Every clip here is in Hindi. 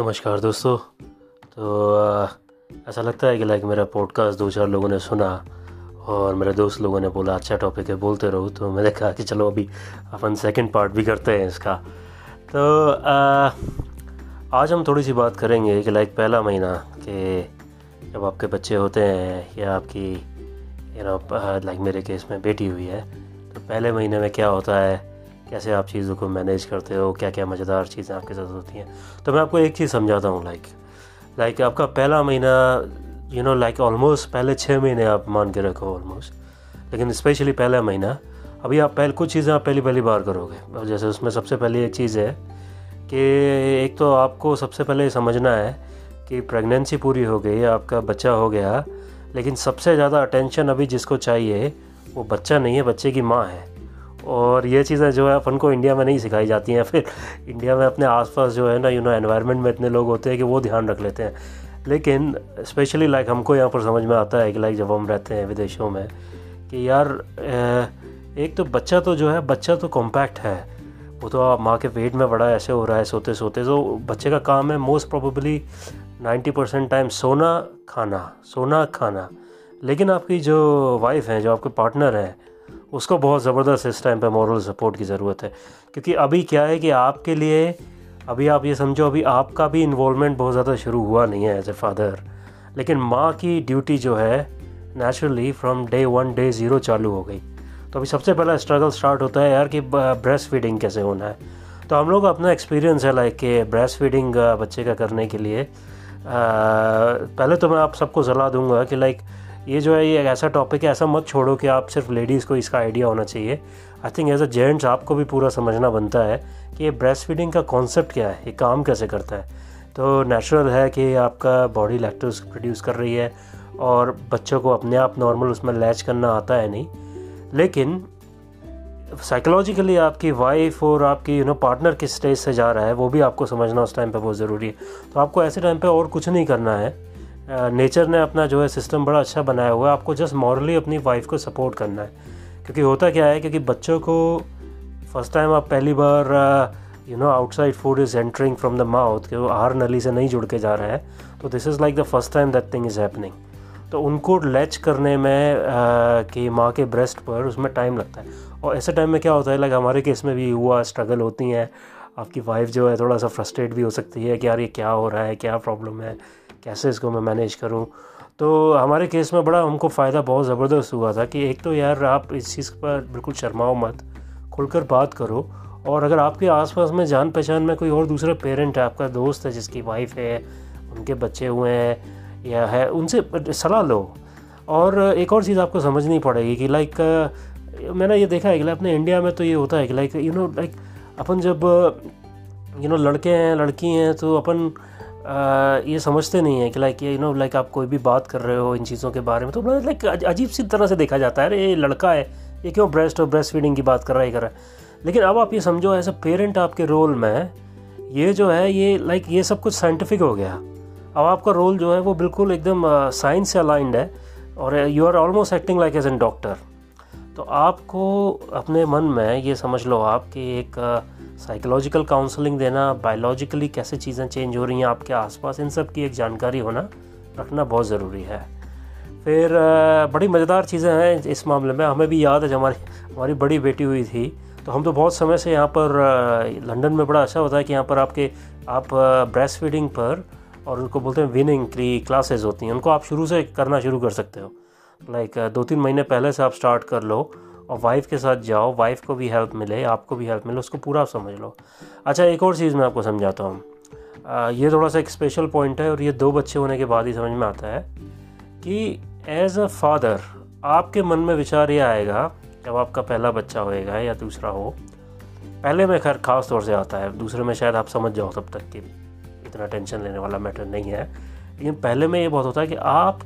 नमस्कार दोस्तों। तो आ, ऐसा लगता है कि लाइक मेरा पॉडकास्ट दो चार लोगों ने सुना और मेरे दोस्त लोगों ने बोला अच्छा टॉपिक है बोलते रहो। तो मैंने कहा कि चलो अभी अपन सेकंड पार्ट भी करते हैं इसका। तो आ, आज हम थोड़ी सी बात करेंगे कि लाइक पहला महीना कि जब आपके बच्चे होते हैं या आपकी यू नो लाइक मेरे केस में बेटी हुई है तो पहले महीने में क्या होता है? कैसे आप चीज़ों को मैनेज करते हो क्या क्या मज़ेदार चीज़ें आपके साथ होती हैं। तो मैं आपको एक चीज़ समझाता हूँ लाइक लाइक आपका पहला महीना यू नो लाइक ऑलमोस्ट पहले छः महीने आप मान के रखो ऑलमोस्ट लेकिन स्पेशली पहला महीना, अभी आप पहले, कुछ चीज़ें आप पहली पहली बार करोगे। और जैसे उसमें सबसे पहली एक चीज़ है कि एक तो आपको सबसे पहले समझना है कि प्रेगनेंसी पूरी हो गई, आपका बच्चा हो गया, लेकिन सबसे ज़्यादा अटेंशन अभी जिसको चाहिए, वो बच्चा नहीं है, बच्चे की माँ है। और ये चीज़ें जो है अपन को इंडिया में नहीं सिखाई जाती हैं। फिर इंडिया में अपने आसपास जो है ना यू नो एनवायरनमेंट में इतने लोग होते हैं कि वो ध्यान रख लेते हैं। लेकिन स्पेशली लाइक हमको यहाँ पर समझ में आता है कि लाइक जब हम रहते हैं विदेशों में कि यार एक तो बच्चा तो जो है, बच्चा तो कॉम्पैक्ट है। वो तो आप माँ के पेट में बड़ा ऐसे हो रहा है सोते सोते तो बच्चे का काम है most probably ninety percent time सोना, खाना सोना, खाना। लेकिन आपकी जो वाइफ है, जो आपके पार्टनर हैं उसको बहुत ज़बरदस्त इस टाइम पे मॉरल सपोर्ट की ज़रूरत है। क्योंकि अभी क्या है कि आपके लिए अभी आप ये समझो अभी आपका भी इन्वॉलमेंट बहुत ज़्यादा शुरू हुआ नहीं है एज ए फादर लेकिन माँ की ड्यूटी जो है naturally from day one day zero चालू हो गई। तो अभी सबसे पहला स्ट्रगल स्टार्ट होता है यार कि ब्रेस्ट फीडिंग कैसे होना है। तो हम लोग अपना एक्सपीरियंस है लाइक कि ब्रेस्ट फीडिंग बच्चे का करने के लिए। आ, पहले तो मैं आप सबको सलाह दूँगा कि लाइक ये जो है, ये एक ऐसा टॉपिक है, ऐसा मत छोड़ो कि आप सिर्फ़ लेडीज़ को इसका आइडिया होना चाहिए। I think as a gents आपको भी पूरा समझना बनता है कि ये ब्रेस्ट फीडिंग का कॉन्सेप्ट क्या है, ये काम कैसे करता है। तो नेचुरल है कि आपका बॉडी लैक्टोज प्रोड्यूस कर रही है और बच्चों को अपने आप नॉर्मल उसमें लैच करना आता है नहीं। लेकिन साइकोलॉजिकली आपकी वाइफ और आपकी यू नो पार्टनर किस स्टेज से जा रहा है, वो भी आपको समझना उस टाइम पे बहुत ज़रूरी है। तो आपको ऐसे टाइम पे और कुछ नहीं करना है। नेचर ने अपना जो है सिस्टम बड़ा अच्छा बनाया हुआ है। आपको जस्ट मॉरली अपनी वाइफ को सपोर्ट करना है। क्योंकि होता क्या है क्योंकि बच्चों को फ़र्स्ट टाइम आप पहली बार you know outside food is entering from the mouth कि वो आहार नली से नहीं जुड़ के जा रहा है। तो this is like the first time that thing is happening तो उनको लैच करने में uh, कि माँ के ब्रेस्ट पर उसमें टाइम लगता है। और ऐसे टाइम में क्या होता है लाइक हमारे केस में भी हुआ स्ट्रगल होती हैं। आपकी वाइफ जो है थोड़ा सा फ्रस्ट्रेट भी हो सकती है कि यार ये क्या हो रहा है क्या प्रॉब्लम है। कैसे इसको मैं मैनेज करूँ? तो हमारे केस में बड़ा हमको फ़ायदा बहुत ज़बरदस्त हुआ था कि एक तो यार आप इस चीज़ पर बिल्कुल शर्माओ मत, खुलकर बात करो और अगर आपके आसपास में जान पहचान में कोई और दूसरा पेरेंट है, आपका दोस्त है, जिसकी वाइफ है, उनके बच्चे हुए हैं या है, उनसे सलाह लो। और एक और चीज़ आपको समझनी पड़ेगी कि लाइक मैंने ये देखा है कि अपने इंडिया में तो ये होता है कि लाइक यू नो लाइक अपन जब यू नो लड़के हैं, लड़की हैं तो अपन ये समझते नहीं है कि लाइक यू नो लाइक आप कोई भी बात कर रहे हो इन चीज़ों के बारे में तो लाइक अजीब सी तरह से देखा जाता है। अरे, ये लड़का है, ये क्यों ब्रेस्ट और ब्रेस्ट फीडिंग की बात कर रहा है कर रहा है। लेकिन अब आप ये समझो एज अ पेरेंट आपके रोल में, ये जो है, ये लाइक ये सब कुछ साइंटिफिक हो गया। अब आपका रोल जो है, वो बिल्कुल एकदम साइंस से अलाइंड है, और you are almost acting like as an doctor तो आपको अपने मन में ये समझ लो आप कि एक साइकोलॉजिकल काउंसलिंग देना बायोलॉजिकली कैसे चीज़ें चेंज हो रही हैं आपके आसपास, इन सब की एक जानकारी होना रखना बहुत ज़रूरी है। फिर बड़ी मज़ेदार चीज़ें हैं इस मामले में। हमें भी याद है जब हमारी हमारी बड़ी बेटी हुई थी तो हम तो बहुत समय से यहाँ पर लंदन में बड़ा अच्छा होता है कि यहाँ पर आपके, आप ब्रेस्ट फीडिंग पर और उनको बोलते हैं विनिंग की क्लासेस होती हैं। उनको आप शुरू से करना शुरू कर सकते हो। लाइक दो तीन महीने पहले से आप स्टार्ट कर लो। और वाइफ के साथ जाओ वाइफ को भी हेल्प मिले, आपको भी हेल्प मिले, उसको पूरा समझ लो। अच्छा एक और चीज़ मैं आपको समझाता हूँ। ये थोड़ा सा एक स्पेशल पॉइंट है और ये दो बच्चे होने के बाद ही समझ में आता है कि एज अ फादर आपके मन में विचार ये आएगा, जब आपका पहला बच्चा होएगा या दूसरा हो, पहले में खैर खास तौर से आता है, दूसरे में शायद आप समझ जाओ तब तक कि इतना टेंशन लेने वाला मैटर नहीं है। लेकिन पहले में ये बहुत होता है कि आप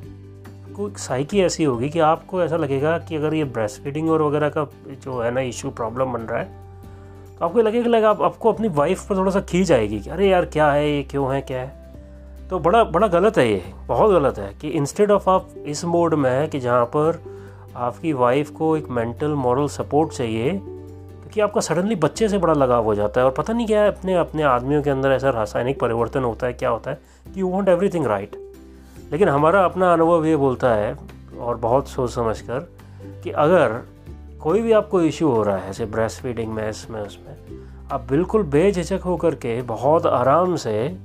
आपको एक साइकी ऐसी होगी कि आपको ऐसा लगेगा कि अगर ये ब्रेस्ट फीडिंग और वगैरह का जो है ना इशू प्रॉब्लम बन रहा है तो आपको लगेगा लगा आप, आपको अपनी वाइफ पर थोड़ा सा खींच आएगी कि अरे यार क्या है ये क्यों है क्या है? तो बड़ा बड़ा गलत है ये बहुत गलत है कि इंस्टेड ऑफ़ आप इस मोड में है कि जहाँ पर आपकी वाइफ को एक मेंटल मॉरल सपोर्ट चाहिए तो कि आपका सडनली बच्चे से बड़ा लगाव हो जाता है और पता नहीं क्या है अपने अपने आदमियों के अंदर ऐसा रासायनिक परिवर्तन होता है क्या होता है? कि यू वॉन्ट एवरीथिंग राइट लेकिन हमारा अपना अनुभव ये बोलता है और बहुत सोच समझ कर कि अगर कोई भी आपको इश्यू हो रहा है, जैसे ब्रेस्ट फीडिंग में, इसमें, उसमें, आप बिल्कुल बेझिझक होकर के बहुत आराम से,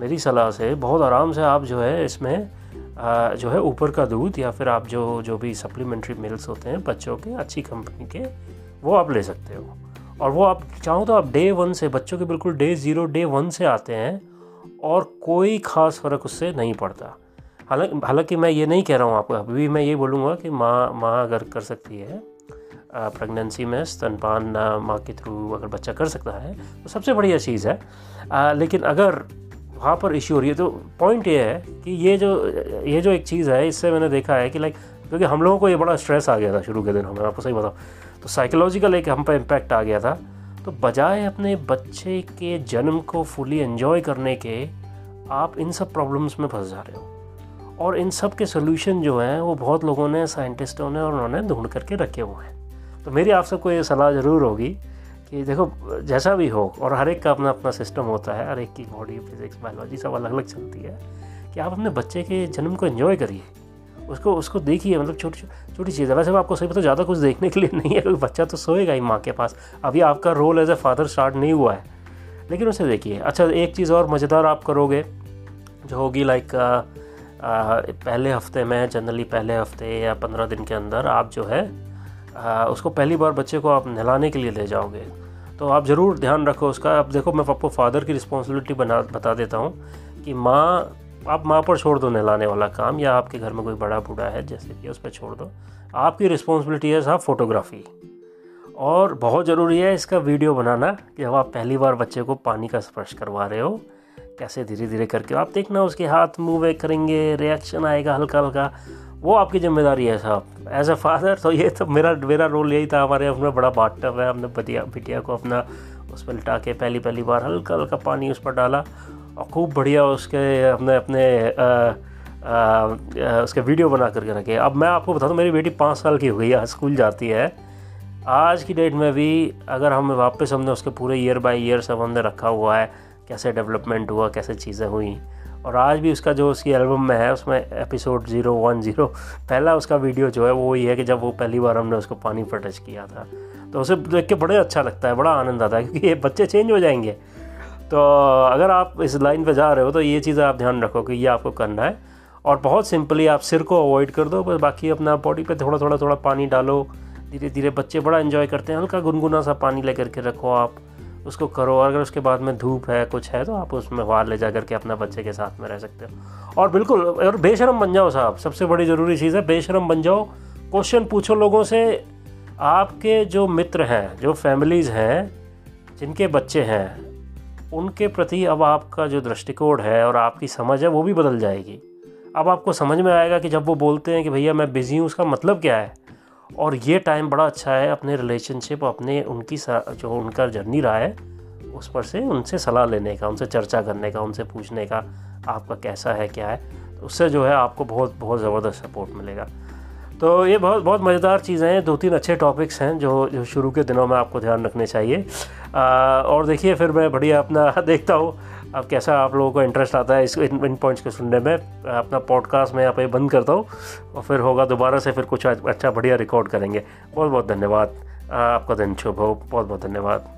मेरी सलाह से, बहुत आराम से आप जो है इसमें जो है ऊपर का दूध या फिर आप जो जो भी सप्लीमेंट्री मिल्स होते हैं बच्चों के, अच्छी कंपनी के, वो आप ले सकते हो। और वो आप चाहो तो आप डे वन से, बच्चों के बिल्कुल डे ज़ीरो डे वन से आते हैं और कोई ख़ास फ़र्क उससे नहीं पड़ता। हालाँकि हालाँकि मैं ये नहीं कह रहा हूँ आपको अभी मैं ये बोलूँगा कि माँ माँ अगर कर सकती है प्रेगनेंसी में स्तनपान माँ के थ्रू अगर बच्चा कर सकता है तो सबसे बढ़िया चीज़ है। आ, लेकिन अगर वहाँ पर इश्यू हो रही है तो पॉइंट ये है कि ये जो ये जो एक चीज़ है इससे मैंने देखा है कि लाइक क्योंकि हम लोगों को ये बड़ा स्ट्रेस आ गया था शुरू के दिनों में आपको सही बताऊँ। तो साइकोलॉजिकल एक हम पर इम्पैक्ट आ गया था। तो बजाय अपने बच्चे के जन्म को फुली एंजॉय करने के आप इन सब प्रॉब्लम्स में फंस जा रहे हो। और इन सब के सोल्यूशन जो हैं, वो बहुत लोगों ने साइंटिस्टों ने और उन्होंने ढूंढ करके रखे हुए हैं। तो मेरी आप सबको ये सलाह ज़रूर होगी कि देखो, जैसा भी हो, और हर एक का अपना अपना सिस्टम होता है, हर एक की बॉडी फिजिक्स बायोलॉजी सब अलग अलग चलती है, कि आप अपने बच्चे के जन्म को एंजॉय करिए। उसको उसको देखिए मतलब छोटी छोटी चीज़ है। वैसे आपको सही पता ज़्यादा कुछ देखने के लिए नहीं है, क्योंकि बच्चा तो सोएगा ही माँ के पास। अभी आपका role as a father start नहीं हुआ है। लेकिन उसे देखिए। अच्छा एक चीज़ और मज़ेदार आप करोगे, जो होगी लाइक पहले हफ़्ते में, जनरली पहले हफ़्ते या पंद्रह दिन के अंदर आप जो है उसको पहली बार बच्चे को आप नहलाने के लिए ले जाओगे। तो आप ज़रूर ध्यान रखो उसका। अब देखो, मैं आपको फादर की रिस्पॉन्सिबिलिटी बना, बता देता हूँ कि माँ, आप माँ पर छोड़ दो नहलाने वाला काम, या आपके घर में कोई बड़ा बूढ़ा है, जैसे कि उस पर छोड़ दो। आपकी रिस्पॉन्सिबिलिटी है साहब फोटोग्राफी। और बहुत ज़रूरी है इसका वीडियो बनाना कि जब आप पहली बार बच्चे को पानी का स्पर्श करवा रहे हो। कैसे धीरे धीरे करके आप देखना, उसके हाथ मूव करेंगे रिएक्शन आएगा हल्का हल्का वो आपकी ज़िम्मेदारी है साहब। एज ए फादर तो ये तो मेरा मेरा रोल यही था, हमारे अपना बड़ा बाटअप है, हमने बटिया बिटिया को अपना उस पर लिटा के पहली पहली बार हल्का हल्का पानी उस पर डाला और खूब बढ़िया उसके, हमने अपने उसके वीडियो बना करके रखे। अब मैं आपको बता दूँ, मेरी बेटी पाँच साल की हो गई है स्कूल जाती है। आज की डेट में भी अगर हम वापस हमने उसके पूरे ईयर बाई ईयर सब हमने रखा हुआ है कैसे डेवलपमेंट हुआ, कैसे चीज़ें हुई। और आज भी उसका जो उसकी एल्बम में है, उसमें एपिसोड ज़ीरो वन ज़ीरो, पहला उसका वीडियो जो है, वो वही है कि जब वो पहली बार हमने उसको पानी पर टच किया था। तो उसे देख के बड़े अच्छा लगता है, बड़ा आनंद आता है, क्योंकि ये बच्चे चेंज हो जाएँगे। तो अगर आप इस लाइन पर जा रहे हो तो ये चीज़ आप ध्यान रखो कि ये आपको करना है। और बहुत सिंपली आप सिर को अवॉइड कर दो, बस बाकी अपना बॉडी पे थोड़ा थोड़ा थोड़ा पानी डालो। धीरे धीरे बच्चे बड़ा इन्जॉय करते हैं, हल्का गुनगुना सा पानी लेकर के रखो आप। उसको करो। और अगर उसके बाद में धूप है, कुछ है तो आप उसमें बाहर ले जा करके अपना बच्चे के साथ में रह सकते हो। और बिल्कुल, और बेशरम बन जाओ साहब। सबसे बड़ी ज़रूरी चीज़ है, बेशरम बन जाओ। क्वेश्चन पूछो लोगों से, आपके जो मित्र हैं, जो फैमिलीज़ हैं, जिनके बच्चे हैं, उनके प्रति अब आपका जो दृष्टिकोण है और आपकी समझ है, वो भी बदल जाएगी। अब आपको समझ में आएगा कि जब वो बोलते हैं कि, भैया, मैं बिज़ी हूँ, उसका मतलब क्या है? और ये टाइम बड़ा अच्छा है अपने रिलेशनशिप अपने उनकी जो उनका जर्नी रहा है उस पर से उनसे सलाह लेने का उनसे चर्चा करने का उनसे पूछने का आपका कैसा है क्या है तो उससे जो है आपको बहुत बहुत ज़बरदस्त सपोर्ट मिलेगा। तो ये बहुत बहुत मज़ेदार चीज़ें हैं दो तीन अच्छे टॉपिक्स हैं जो जो शुरू के दिनों में आपको ध्यान रखने चाहिए। आ, और देखिए फिर मैं बढ़िया अपना देखता हूँ। अब कैसा आप लोगों को इंटरेस्ट आता है इस इन, इन पॉइंट्स को सुनने में अपना पॉडकास्ट मैं यहाँ पे बंद करता हूँ और फिर होगा दोबारा से फिर कुछ अच्छा बढ़िया रिकॉर्ड करेंगे। बहुत बहुत धन्यवाद। आपका दिन शुभ हो। बहुत बहुत धन्यवाद।